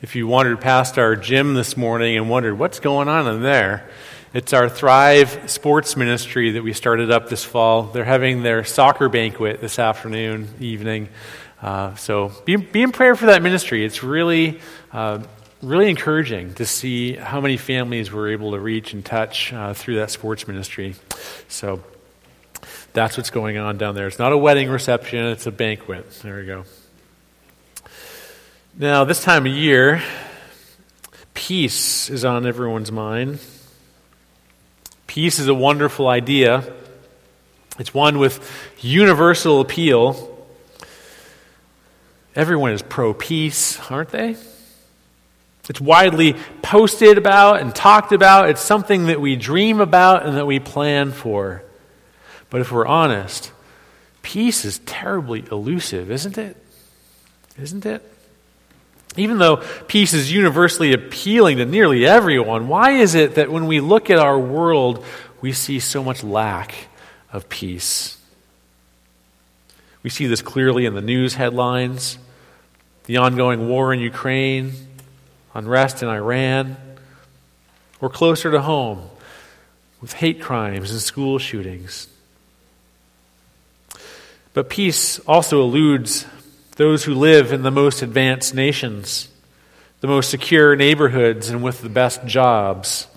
If you wandered past our gym this morning and wondered what's going on in there, it's our Thrive Sports Ministry that we started up this fall. They're having their soccer banquet this afternoon, evening. Uh, so be, be in prayer for that ministry. It's really, uh, really encouraging to see how many families we're able to reach and touch uh, through that sports ministry. So that's what's going on down there. It's not a wedding reception, it's a banquet. There we go. Now, this time of year, peace is on everyone's mind. Peace is a wonderful idea. It's one with universal appeal. Everyone is pro peace, aren't they? It's widely posted about and talked about. It's something that we dream about and that we plan for. But if we're honest, peace is terribly elusive, isn't it? Isn't it? Even though peace is universally appealing to nearly everyone, why is it that when we look at our world, we see so much lack of peace? We see this clearly in the news headlines the ongoing war in Ukraine, unrest in Iran, or closer to home with hate crimes and school shootings. But peace also eludes those who live in the most advanced nations, the most secure neighborhoods, and with the best jobs.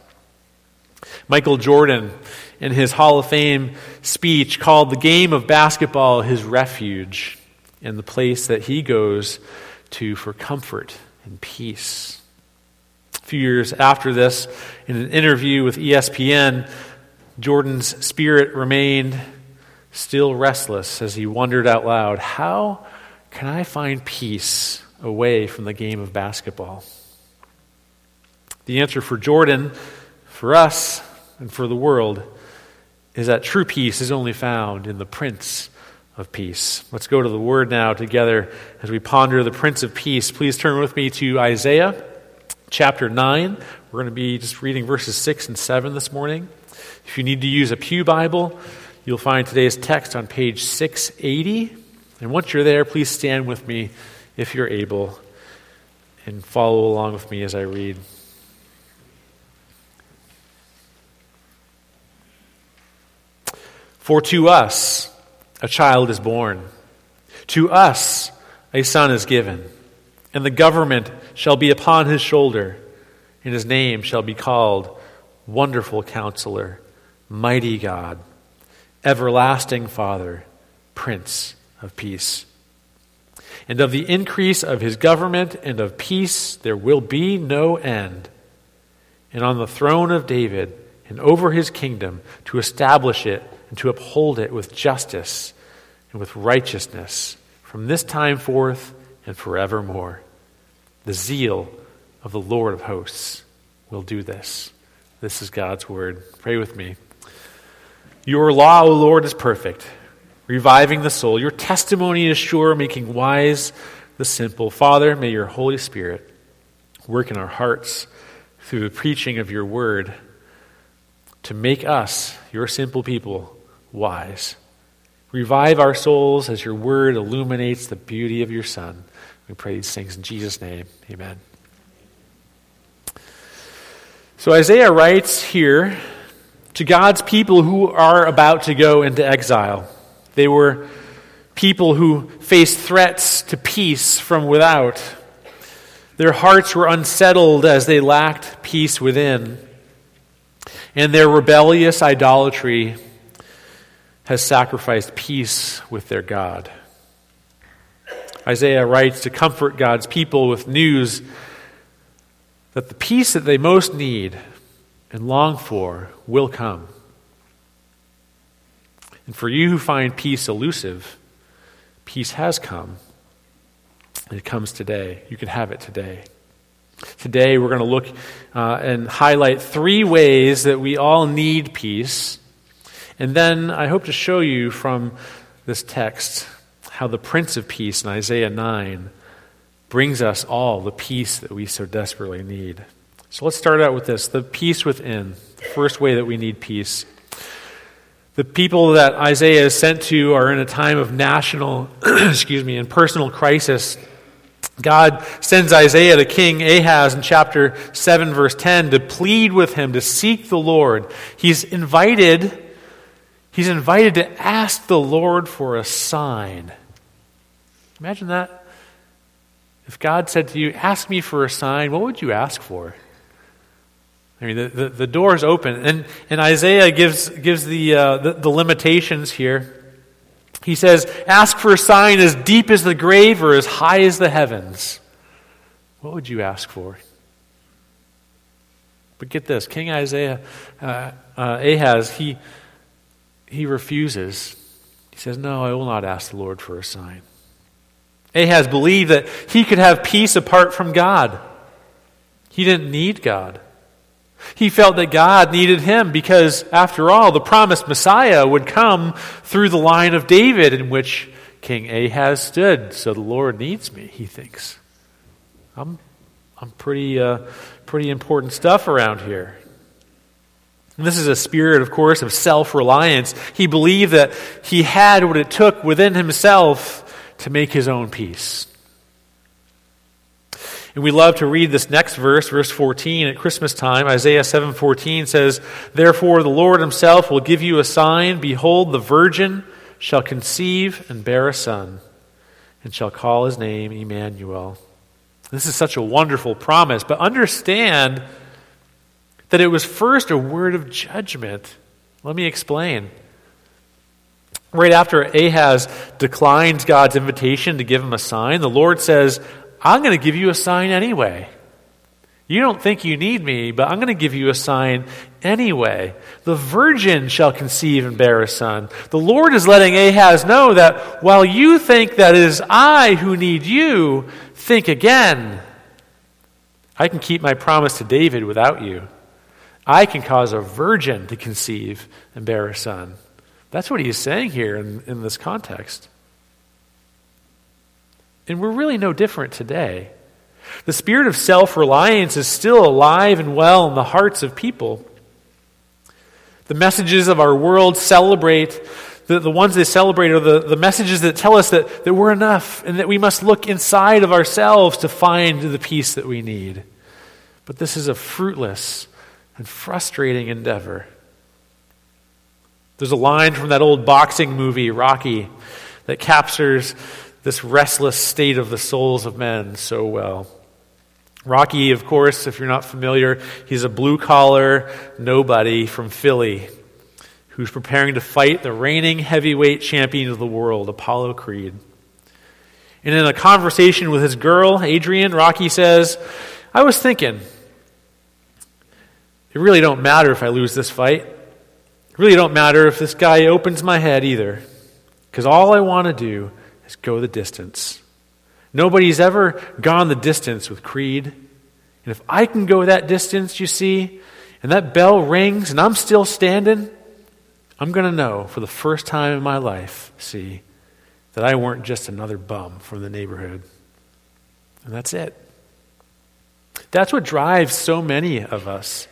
Michael Jordan, in his Hall of Fame speech, called the game of basketball his refuge and the place that he goes to for comfort and peace. A few years after this, in an interview with ESPN, Jordan's spirit remained still restless as he wondered out loud, How can I find peace away from the game of basketball? The answer for Jordan, for us, and for the world is that true peace is only found in the Prince of Peace. Let's go to the Word now together as we ponder the Prince of Peace. Please turn with me to Isaiah chapter 9. We're going to be just reading verses 6 and 7 this morning. If you need to use a Pew Bible, you'll find today's text on page 680. And once you're there, please stand with me if you're able and follow along with me as I read. For to us a child is born, to us a son is given, and the government shall be upon his shoulder, and his name shall be called Wonderful Counselor, Mighty God, Everlasting Father, Prince of peace. And of the increase of his government and of peace there will be no end. And on the throne of David and over his kingdom to establish it and to uphold it with justice and with righteousness from this time forth and forevermore. The zeal of the Lord of hosts will do this. This is God's word. Pray with me. Your law, O Lord, is perfect reviving the soul. Your testimony is sure, making wise the simple. Father, may your Holy Spirit work in our hearts through the preaching of your word to make us, your simple people, wise. Revive our souls as your word illuminates the beauty of your Son. We pray these things in Jesus' name. Amen. So Isaiah writes here to God's people who are about to go into exile. They were people who faced threats to peace from without. Their hearts were unsettled as they lacked peace within. And their rebellious idolatry has sacrificed peace with their God. Isaiah writes to comfort God's people with news that the peace that they most need and long for will come. And for you who find peace elusive, peace has come. And it comes today. You can have it today. Today, we're going to look uh, and highlight three ways that we all need peace. And then I hope to show you from this text how the Prince of Peace in Isaiah 9 brings us all the peace that we so desperately need. So let's start out with this the peace within, the first way that we need peace. The people that Isaiah is sent to are in a time of national, excuse me, and personal crisis. God sends Isaiah to King Ahaz in chapter 7, verse 10, to plead with him, to seek the Lord. He's invited, he's invited to ask the Lord for a sign. Imagine that. If God said to you, Ask me for a sign, what would you ask for? I mean, the, the, the door is open. And, and Isaiah gives, gives the, uh, the, the limitations here. He says, Ask for a sign as deep as the grave or as high as the heavens. What would you ask for? But get this King Isaiah, uh, uh, Ahaz, he, he refuses. He says, No, I will not ask the Lord for a sign. Ahaz believed that he could have peace apart from God. He didn't need God. He felt that God needed him because, after all, the promised Messiah would come through the line of David in which King Ahaz stood. So the Lord needs me, he thinks. I'm, I'm pretty, uh, pretty important stuff around here. And this is a spirit, of course, of self reliance. He believed that he had what it took within himself to make his own peace. And we love to read this next verse, verse 14 at Christmas time. Isaiah 7:14 says, "Therefore the Lord himself will give you a sign: behold, the virgin shall conceive and bear a son, and shall call his name Emmanuel." This is such a wonderful promise, but understand that it was first a word of judgment. Let me explain. Right after Ahaz declines God's invitation to give him a sign, the Lord says, I'm going to give you a sign anyway. You don't think you need me, but I'm going to give you a sign anyway. The virgin shall conceive and bear a son. The Lord is letting Ahaz know that while you think that it is I who need you, think again. I can keep my promise to David without you. I can cause a virgin to conceive and bear a son. That's what he's saying here in, in this context. And we're really no different today. The spirit of self reliance is still alive and well in the hearts of people. The messages of our world celebrate, the, the ones they celebrate are the, the messages that tell us that, that we're enough and that we must look inside of ourselves to find the peace that we need. But this is a fruitless and frustrating endeavor. There's a line from that old boxing movie, Rocky, that captures this restless state of the souls of men so well. Rocky, of course, if you're not familiar, he's a blue collar nobody from Philly who's preparing to fight the reigning heavyweight champion of the world, Apollo Creed. And in a conversation with his girl, Adrian, Rocky says, I was thinking, it really don't matter if I lose this fight. It really don't matter if this guy opens my head either. Because all I want to do is go the distance. Nobody's ever gone the distance with Creed. And if I can go that distance, you see, and that bell rings and I'm still standing, I'm going to know for the first time in my life, see, that I weren't just another bum from the neighborhood. And that's it. That's what drives so many of us.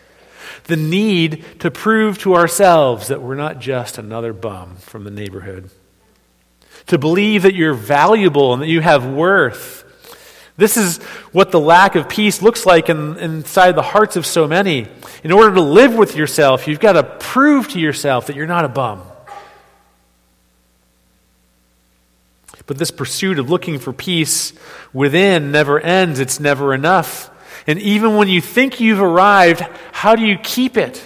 The need to prove to ourselves that we're not just another bum from the neighborhood to believe that you're valuable and that you have worth. This is what the lack of peace looks like in, inside the hearts of so many. In order to live with yourself, you've got to prove to yourself that you're not a bum. But this pursuit of looking for peace within never ends, it's never enough. And even when you think you've arrived, how do you keep it?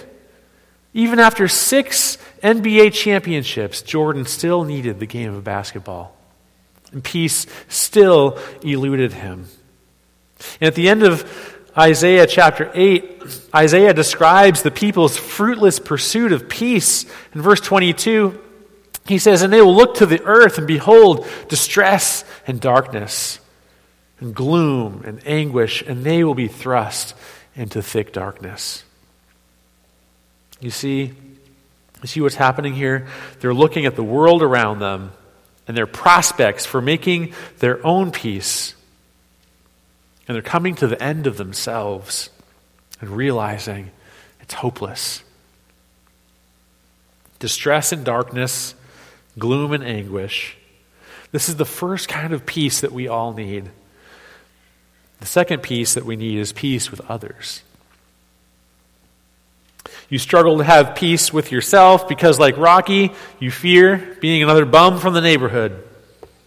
Even after six NBA championships, Jordan still needed the game of basketball. And peace still eluded him. And at the end of Isaiah chapter 8, Isaiah describes the people's fruitless pursuit of peace. In verse 22, he says, And they will look to the earth and behold distress and darkness, and gloom and anguish, and they will be thrust into thick darkness. You see, you see what's happening here? They're looking at the world around them and their prospects for making their own peace. And they're coming to the end of themselves and realizing it's hopeless. Distress and darkness, gloom and anguish. This is the first kind of peace that we all need. The second peace that we need is peace with others. You struggle to have peace with yourself because, like Rocky, you fear being another bum from the neighborhood.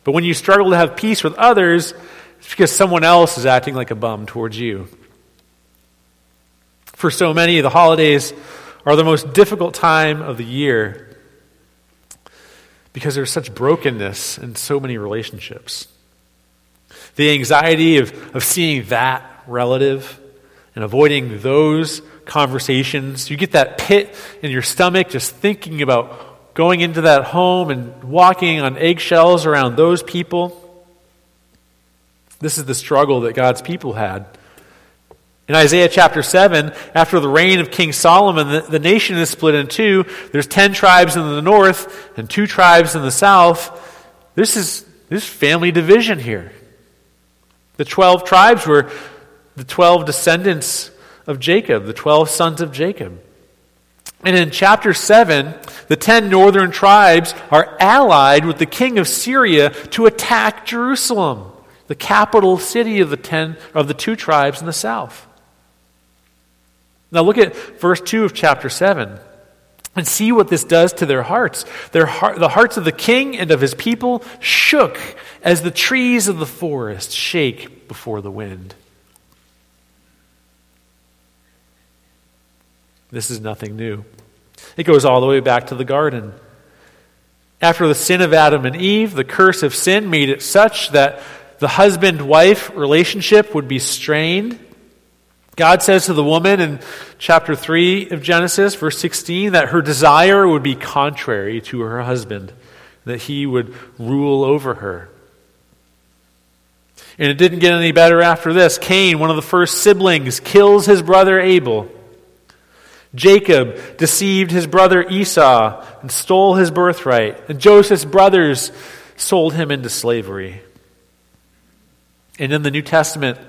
But when you struggle to have peace with others, it's because someone else is acting like a bum towards you. For so many, the holidays are the most difficult time of the year because there's such brokenness in so many relationships. The anxiety of, of seeing that relative and avoiding those conversations. You get that pit in your stomach just thinking about going into that home and walking on eggshells around those people. This is the struggle that God's people had. In Isaiah chapter 7, after the reign of King Solomon, the, the, nation is split in two. There's 10 tribes in the north and two tribes in the south. This is, this family division here. The 12 tribes were the 12 descendants of Jacob, the 12 sons of Jacob. And in chapter 7, the 10 northern tribes are allied with the king of Syria to attack Jerusalem, the capital city of the 10 of the two tribes in the south. Now look at verse 2 of chapter 7 and see what this does to their hearts. Their heart, the hearts of the king and of his people shook as the trees of the forest shake before the wind. This is nothing new. It goes all the way back to the garden. After the sin of Adam and Eve, the curse of sin made it such that the husband wife relationship would be strained. God says to the woman in chapter 3 of Genesis, verse 16, that her desire would be contrary to her husband, that he would rule over her. And it didn't get any better after this. Cain, one of the first siblings, kills his brother Abel. Jacob deceived his brother Esau and stole his birthright. And Joseph's brothers sold him into slavery. And in the New Testament,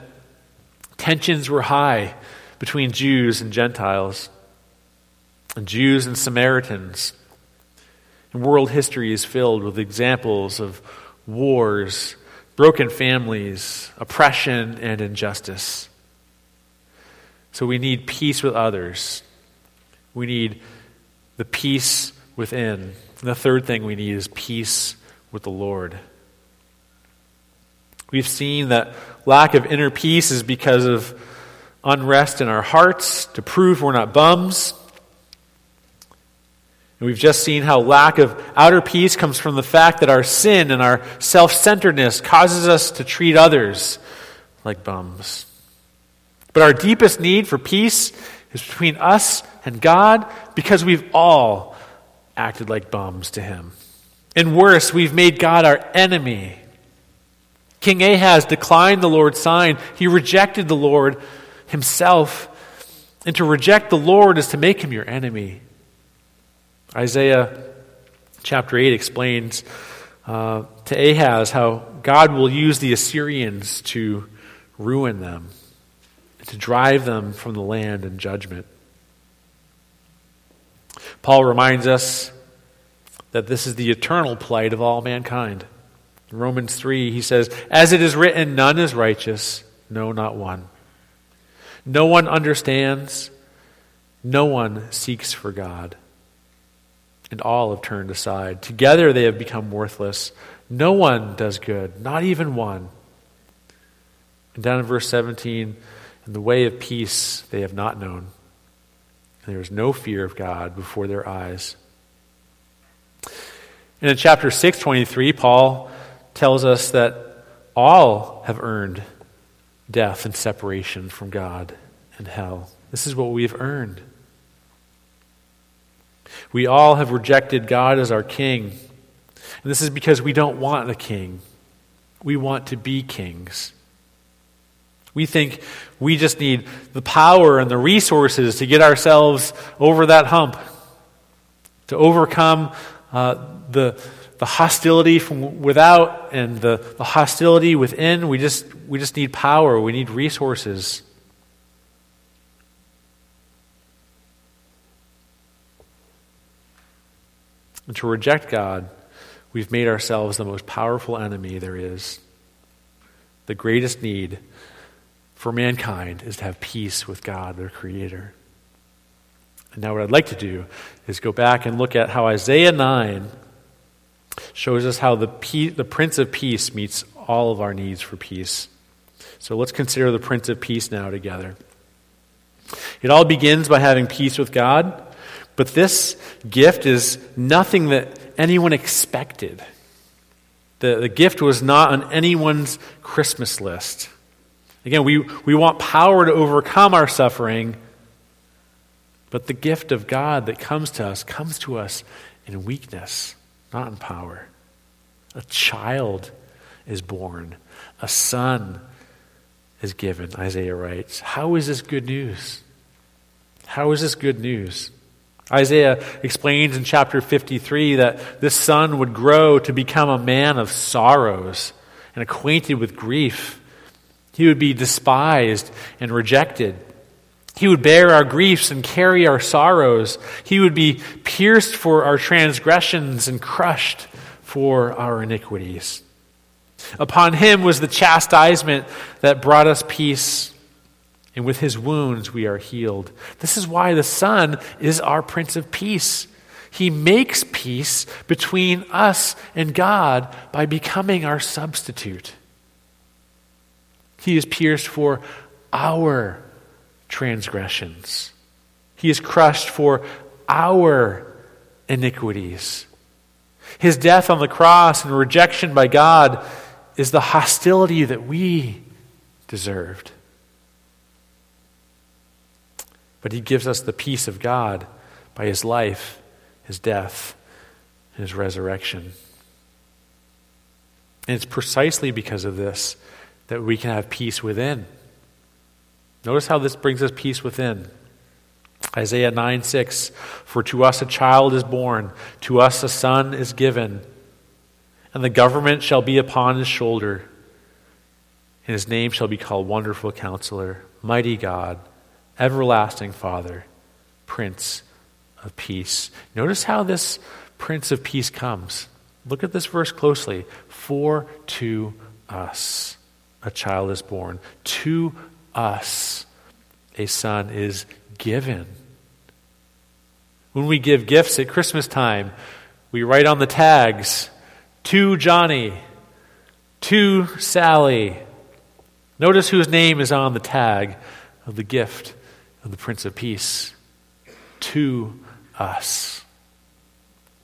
Tensions were high between Jews and Gentiles, and Jews and Samaritans. And world history is filled with examples of wars, broken families, oppression, and injustice. So we need peace with others. We need the peace within. And the third thing we need is peace with the Lord. We've seen that lack of inner peace is because of unrest in our hearts to prove we're not bums. And we've just seen how lack of outer peace comes from the fact that our sin and our self centeredness causes us to treat others like bums. But our deepest need for peace is between us and God because we've all acted like bums to Him. And worse, we've made God our enemy. King Ahaz declined the Lord's sign. He rejected the Lord himself. And to reject the Lord is to make him your enemy. Isaiah chapter 8 explains uh, to Ahaz how God will use the Assyrians to ruin them, to drive them from the land in judgment. Paul reminds us that this is the eternal plight of all mankind. In Romans 3, he says, As it is written, none is righteous, no, not one. No one understands, no one seeks for God. And all have turned aside. Together they have become worthless. No one does good, not even one. And down in verse 17, in the way of peace they have not known. There is no fear of God before their eyes. And in chapter 6, 23, Paul tells us that all have earned death and separation from God and hell. This is what we've earned. We all have rejected God as our king. And this is because we don't want a king. We want to be kings. We think we just need the power and the resources to get ourselves over that hump, to overcome uh, the the hostility from without and the, the hostility within. We just, we just need power, we need resources. And to reject God, we've made ourselves the most powerful enemy there is. The greatest need for mankind is to have peace with God, their Creator. And now, what I'd like to do is go back and look at how Isaiah 9 shows us how the, the Prince of Peace meets all of our needs for peace. So let's consider the Prince of Peace now together. It all begins by having peace with God, but this gift is nothing that anyone expected. The, the gift was not on anyone's Christmas list. Again, we, we want power to overcome our suffering, but the gift of God that comes to us comes to us in weakness, not in power. A child is born, a son is given, Isaiah writes. How is this good news? How is this good news? Isaiah explains in chapter 53 that this son would grow to become a man of sorrows and acquainted with grief. He would be despised and rejected. He would bear our griefs and carry our sorrows. He would be pierced for our transgressions and crushed for our iniquities. Upon him was the chastisement that brought us peace and with his wounds we are healed. This is why the Son is our Prince of Peace. He makes peace between us and God by becoming our substitute. He is pierced for our transgressions, He is crushed for our iniquities. His death on the cross and rejection by God is the hostility that we deserved. But he gives us the peace of God by his life, his death, and his resurrection. And it's precisely because of this that we can have peace within. Notice how this brings us peace within. Isaiah 9 6 For to us a child is born, to us a son is given, and the government shall be upon his shoulder, and his name shall be called Wonderful Counselor, Mighty God everlasting Father, Prince of Peace. Notice how this Prince of Peace comes. Look at this verse closely. For to us a child is born, to us a son is given. When we give gifts at Christmas time, we write on the tags, to Johnny, to Sally. Notice whose name is on the tag of the gift of the Prince of Peace to us.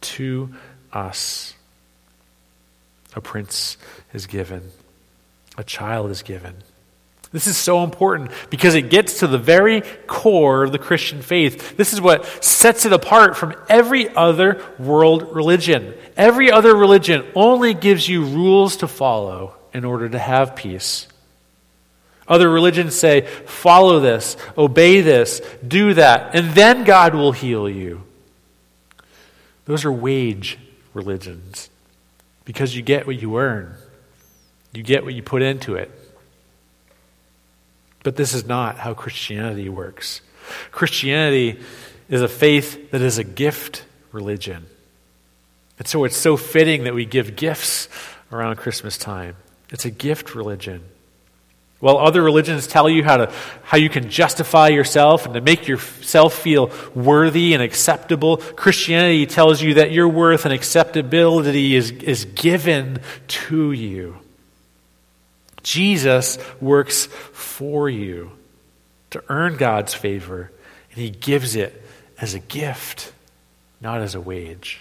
To us. A prince is given, a child is given. This is so important because it gets to the very core of the Christian faith. This is what sets it apart from every other world religion. Every other religion only gives you rules to follow in order to have peace. Other religions say, follow this, obey this, do that, and then God will heal you. Those are wage religions because you get what you earn, you get what you put into it. But this is not how Christianity works. Christianity is a faith that is a gift religion. And so it's so fitting that we give gifts around Christmas time. It's a gift religion. While other religions tell you how, to, how you can justify yourself and to make yourself feel worthy and acceptable, Christianity tells you that your worth and acceptability is, is given to you. Jesus works for you to earn God's favor, and He gives it as a gift, not as a wage.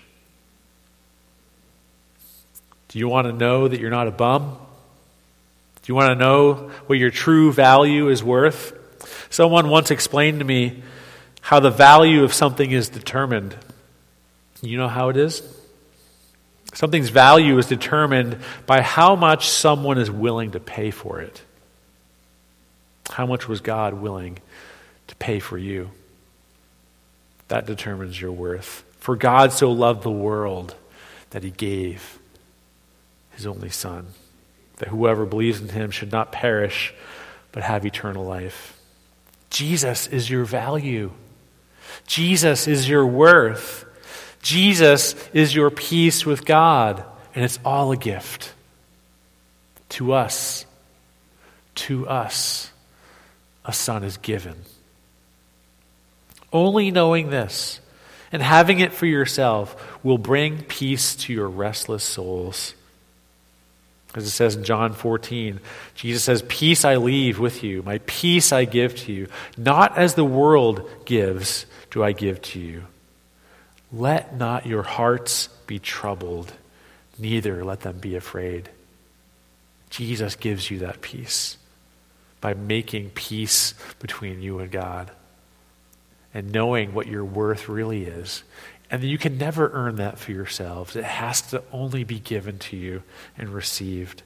Do you want to know that you're not a bum? Do you want to know what your true value is worth? Someone once explained to me how the value of something is determined. You know how it is? Something's value is determined by how much someone is willing to pay for it. How much was God willing to pay for you? That determines your worth. For God so loved the world that he gave his only Son that whoever believes in him should not perish, but have eternal life. Jesus is your value. Jesus is your worth. Jesus is your peace with God. And it's all a gift to us. To us. a son is given. Only knowing this and having it for yourself will bring peace to your restless souls. As it says in John 14, Jesus says, Peace I leave with you, my peace I give to you. Not as the world gives, do I give to you. Let not your hearts be troubled, neither let them be afraid. Jesus gives you that peace by making peace between you and God and knowing what your worth really is. And you can never earn that for yourselves. It has to only be given to you and received.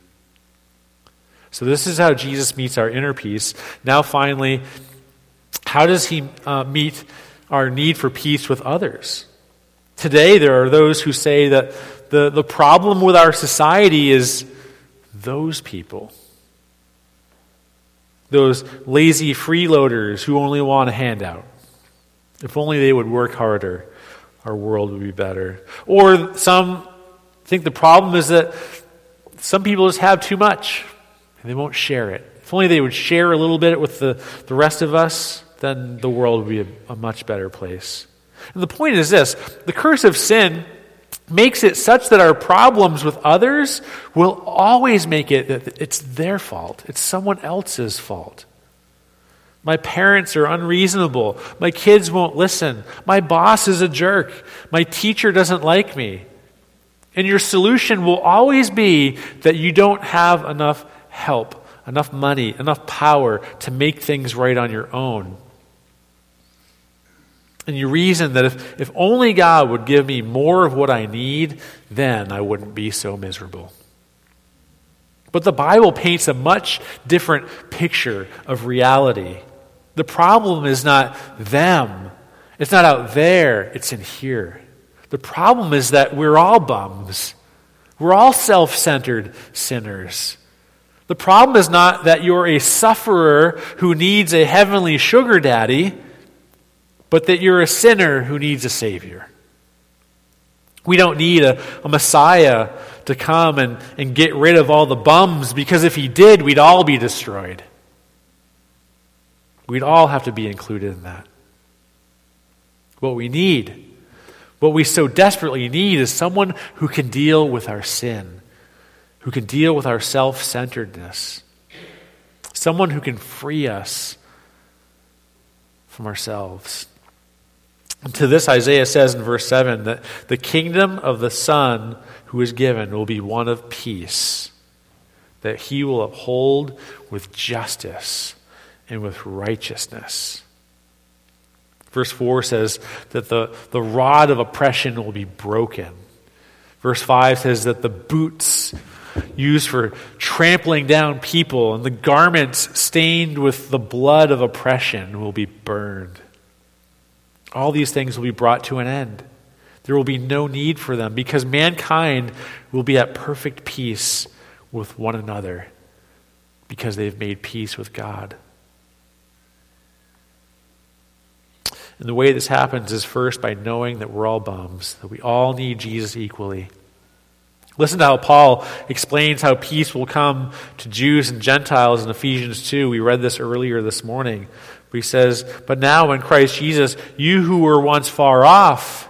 So, this is how Jesus meets our inner peace. Now, finally, how does he uh, meet our need for peace with others? Today, there are those who say that the, the problem with our society is those people. Those lazy freeloaders who only want a handout. If only they would work harder, our world would be better. Or some think the problem is that some people just have too much and they won't share it. If only they would share a little bit with the, the rest of us, then the world would be a, a much better place. And the point is this the curse of sin makes it such that our problems with others will always make it that it's their fault, it's someone else's fault. My parents are unreasonable. My kids won't listen. My boss is a jerk. My teacher doesn't like me. And your solution will always be that you don't have enough help, enough money, enough power to make things right on your own. And you reason that if, if only God would give me more of what I need, then I wouldn't be so miserable. But the Bible paints a much different picture of reality. The problem is not them, it's not out there, it's in here. The problem is that we're all bums. We're all self centered sinners. The problem is not that you're a sufferer who needs a heavenly sugar daddy, but that you're a sinner who needs a Savior. We don't need a, a Messiah to come and, and get rid of all the bums because if he did, we'd all be destroyed. We'd all have to be included in that. What we need, what we so desperately need, is someone who can deal with our sin, who can deal with our self centeredness, someone who can free us from ourselves. To this, Isaiah says in verse 7 that the kingdom of the Son who is given will be one of peace, that he will uphold with justice and with righteousness. Verse 4 says that the, the rod of oppression will be broken. Verse 5 says that the boots used for trampling down people and the garments stained with the blood of oppression will be burned. All these things will be brought to an end. There will be no need for them because mankind will be at perfect peace with one another because they've made peace with God. And the way this happens is first by knowing that we're all bums, that we all need Jesus equally. Listen to how Paul explains how peace will come to Jews and Gentiles in Ephesians 2. We read this earlier this morning. He says, But now in Christ Jesus, you who were once far off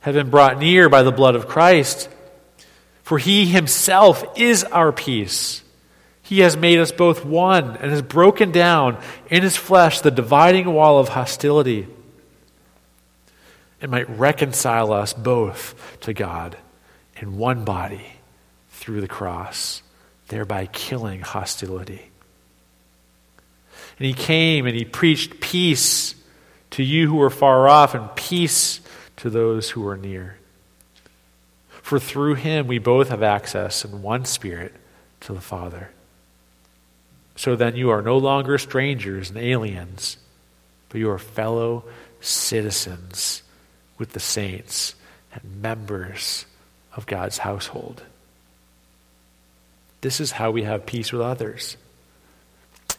have been brought near by the blood of Christ. For he himself is our peace. He has made us both one and has broken down in his flesh the dividing wall of hostility and might reconcile us both to God in one body through the cross, thereby killing hostility. And he came and he preached peace to you who were far off and peace to those who are near. For through him we both have access in one spirit to the Father. So then you are no longer strangers and aliens, but you are fellow citizens with the saints and members of God's household. This is how we have peace with others.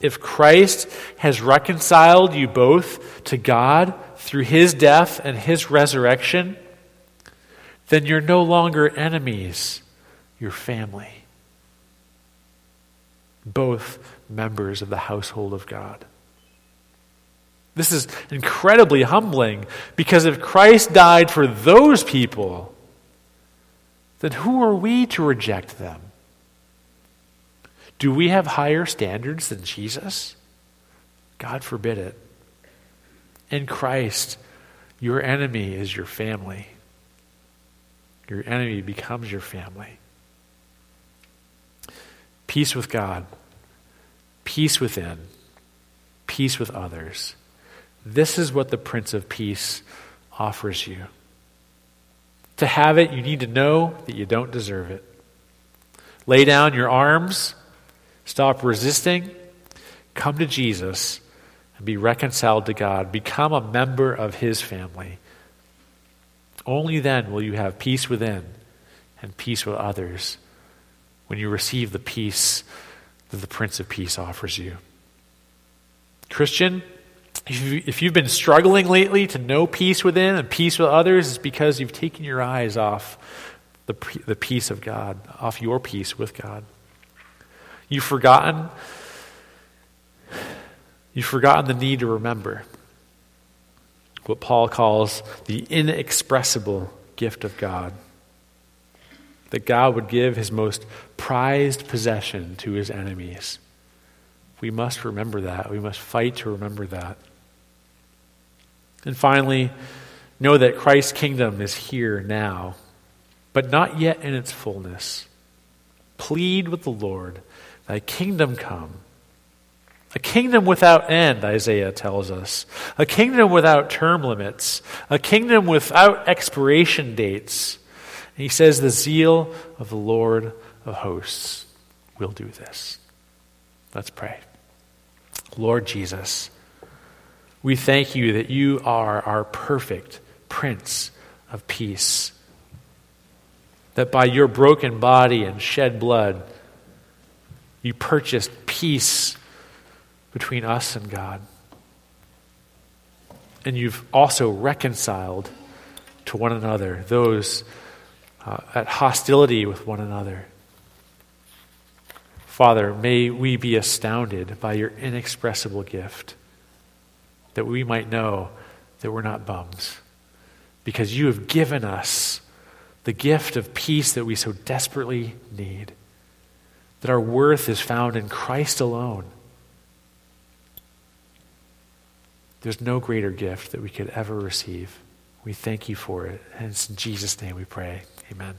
If Christ has reconciled you both to God through his death and his resurrection, then you're no longer enemies, you're family. Both members of the household of God. This is incredibly humbling because if Christ died for those people, then who are we to reject them? Do we have higher standards than Jesus? God forbid it. In Christ, your enemy is your family. Your enemy becomes your family. Peace with God, peace within, peace with others. This is what the Prince of Peace offers you. To have it, you need to know that you don't deserve it. Lay down your arms, stop resisting, come to Jesus, and be reconciled to God. Become a member of His family. Only then will you have peace within and peace with others when you receive the peace that the Prince of Peace offers you. Christian, if you've been struggling lately to know peace within and peace with others, it's because you've taken your eyes off the, the peace of God, off your peace with God. You've forgotten. You've forgotten the need to remember what Paul calls the inexpressible gift of God. That God would give his most prized possession to his enemies. We must remember that. We must fight to remember that. And finally, know that Christ's kingdom is here now, but not yet in its fullness. Plead with the Lord, Thy kingdom come. A kingdom without end, Isaiah tells us. A kingdom without term limits. A kingdom without expiration dates. And he says, The zeal of the Lord of hosts will do this. Let's pray. Lord Jesus, we thank you that you are our perfect Prince of Peace. That by your broken body and shed blood, you purchased peace between us and God. And you've also reconciled to one another those uh, at hostility with one another. Father, may we be astounded by your inexpressible gift that we might know that we're not bums. Because you have given us the gift of peace that we so desperately need. That our worth is found in Christ alone. There's no greater gift that we could ever receive. We thank you for it. And it's in Jesus' name we pray. Amen.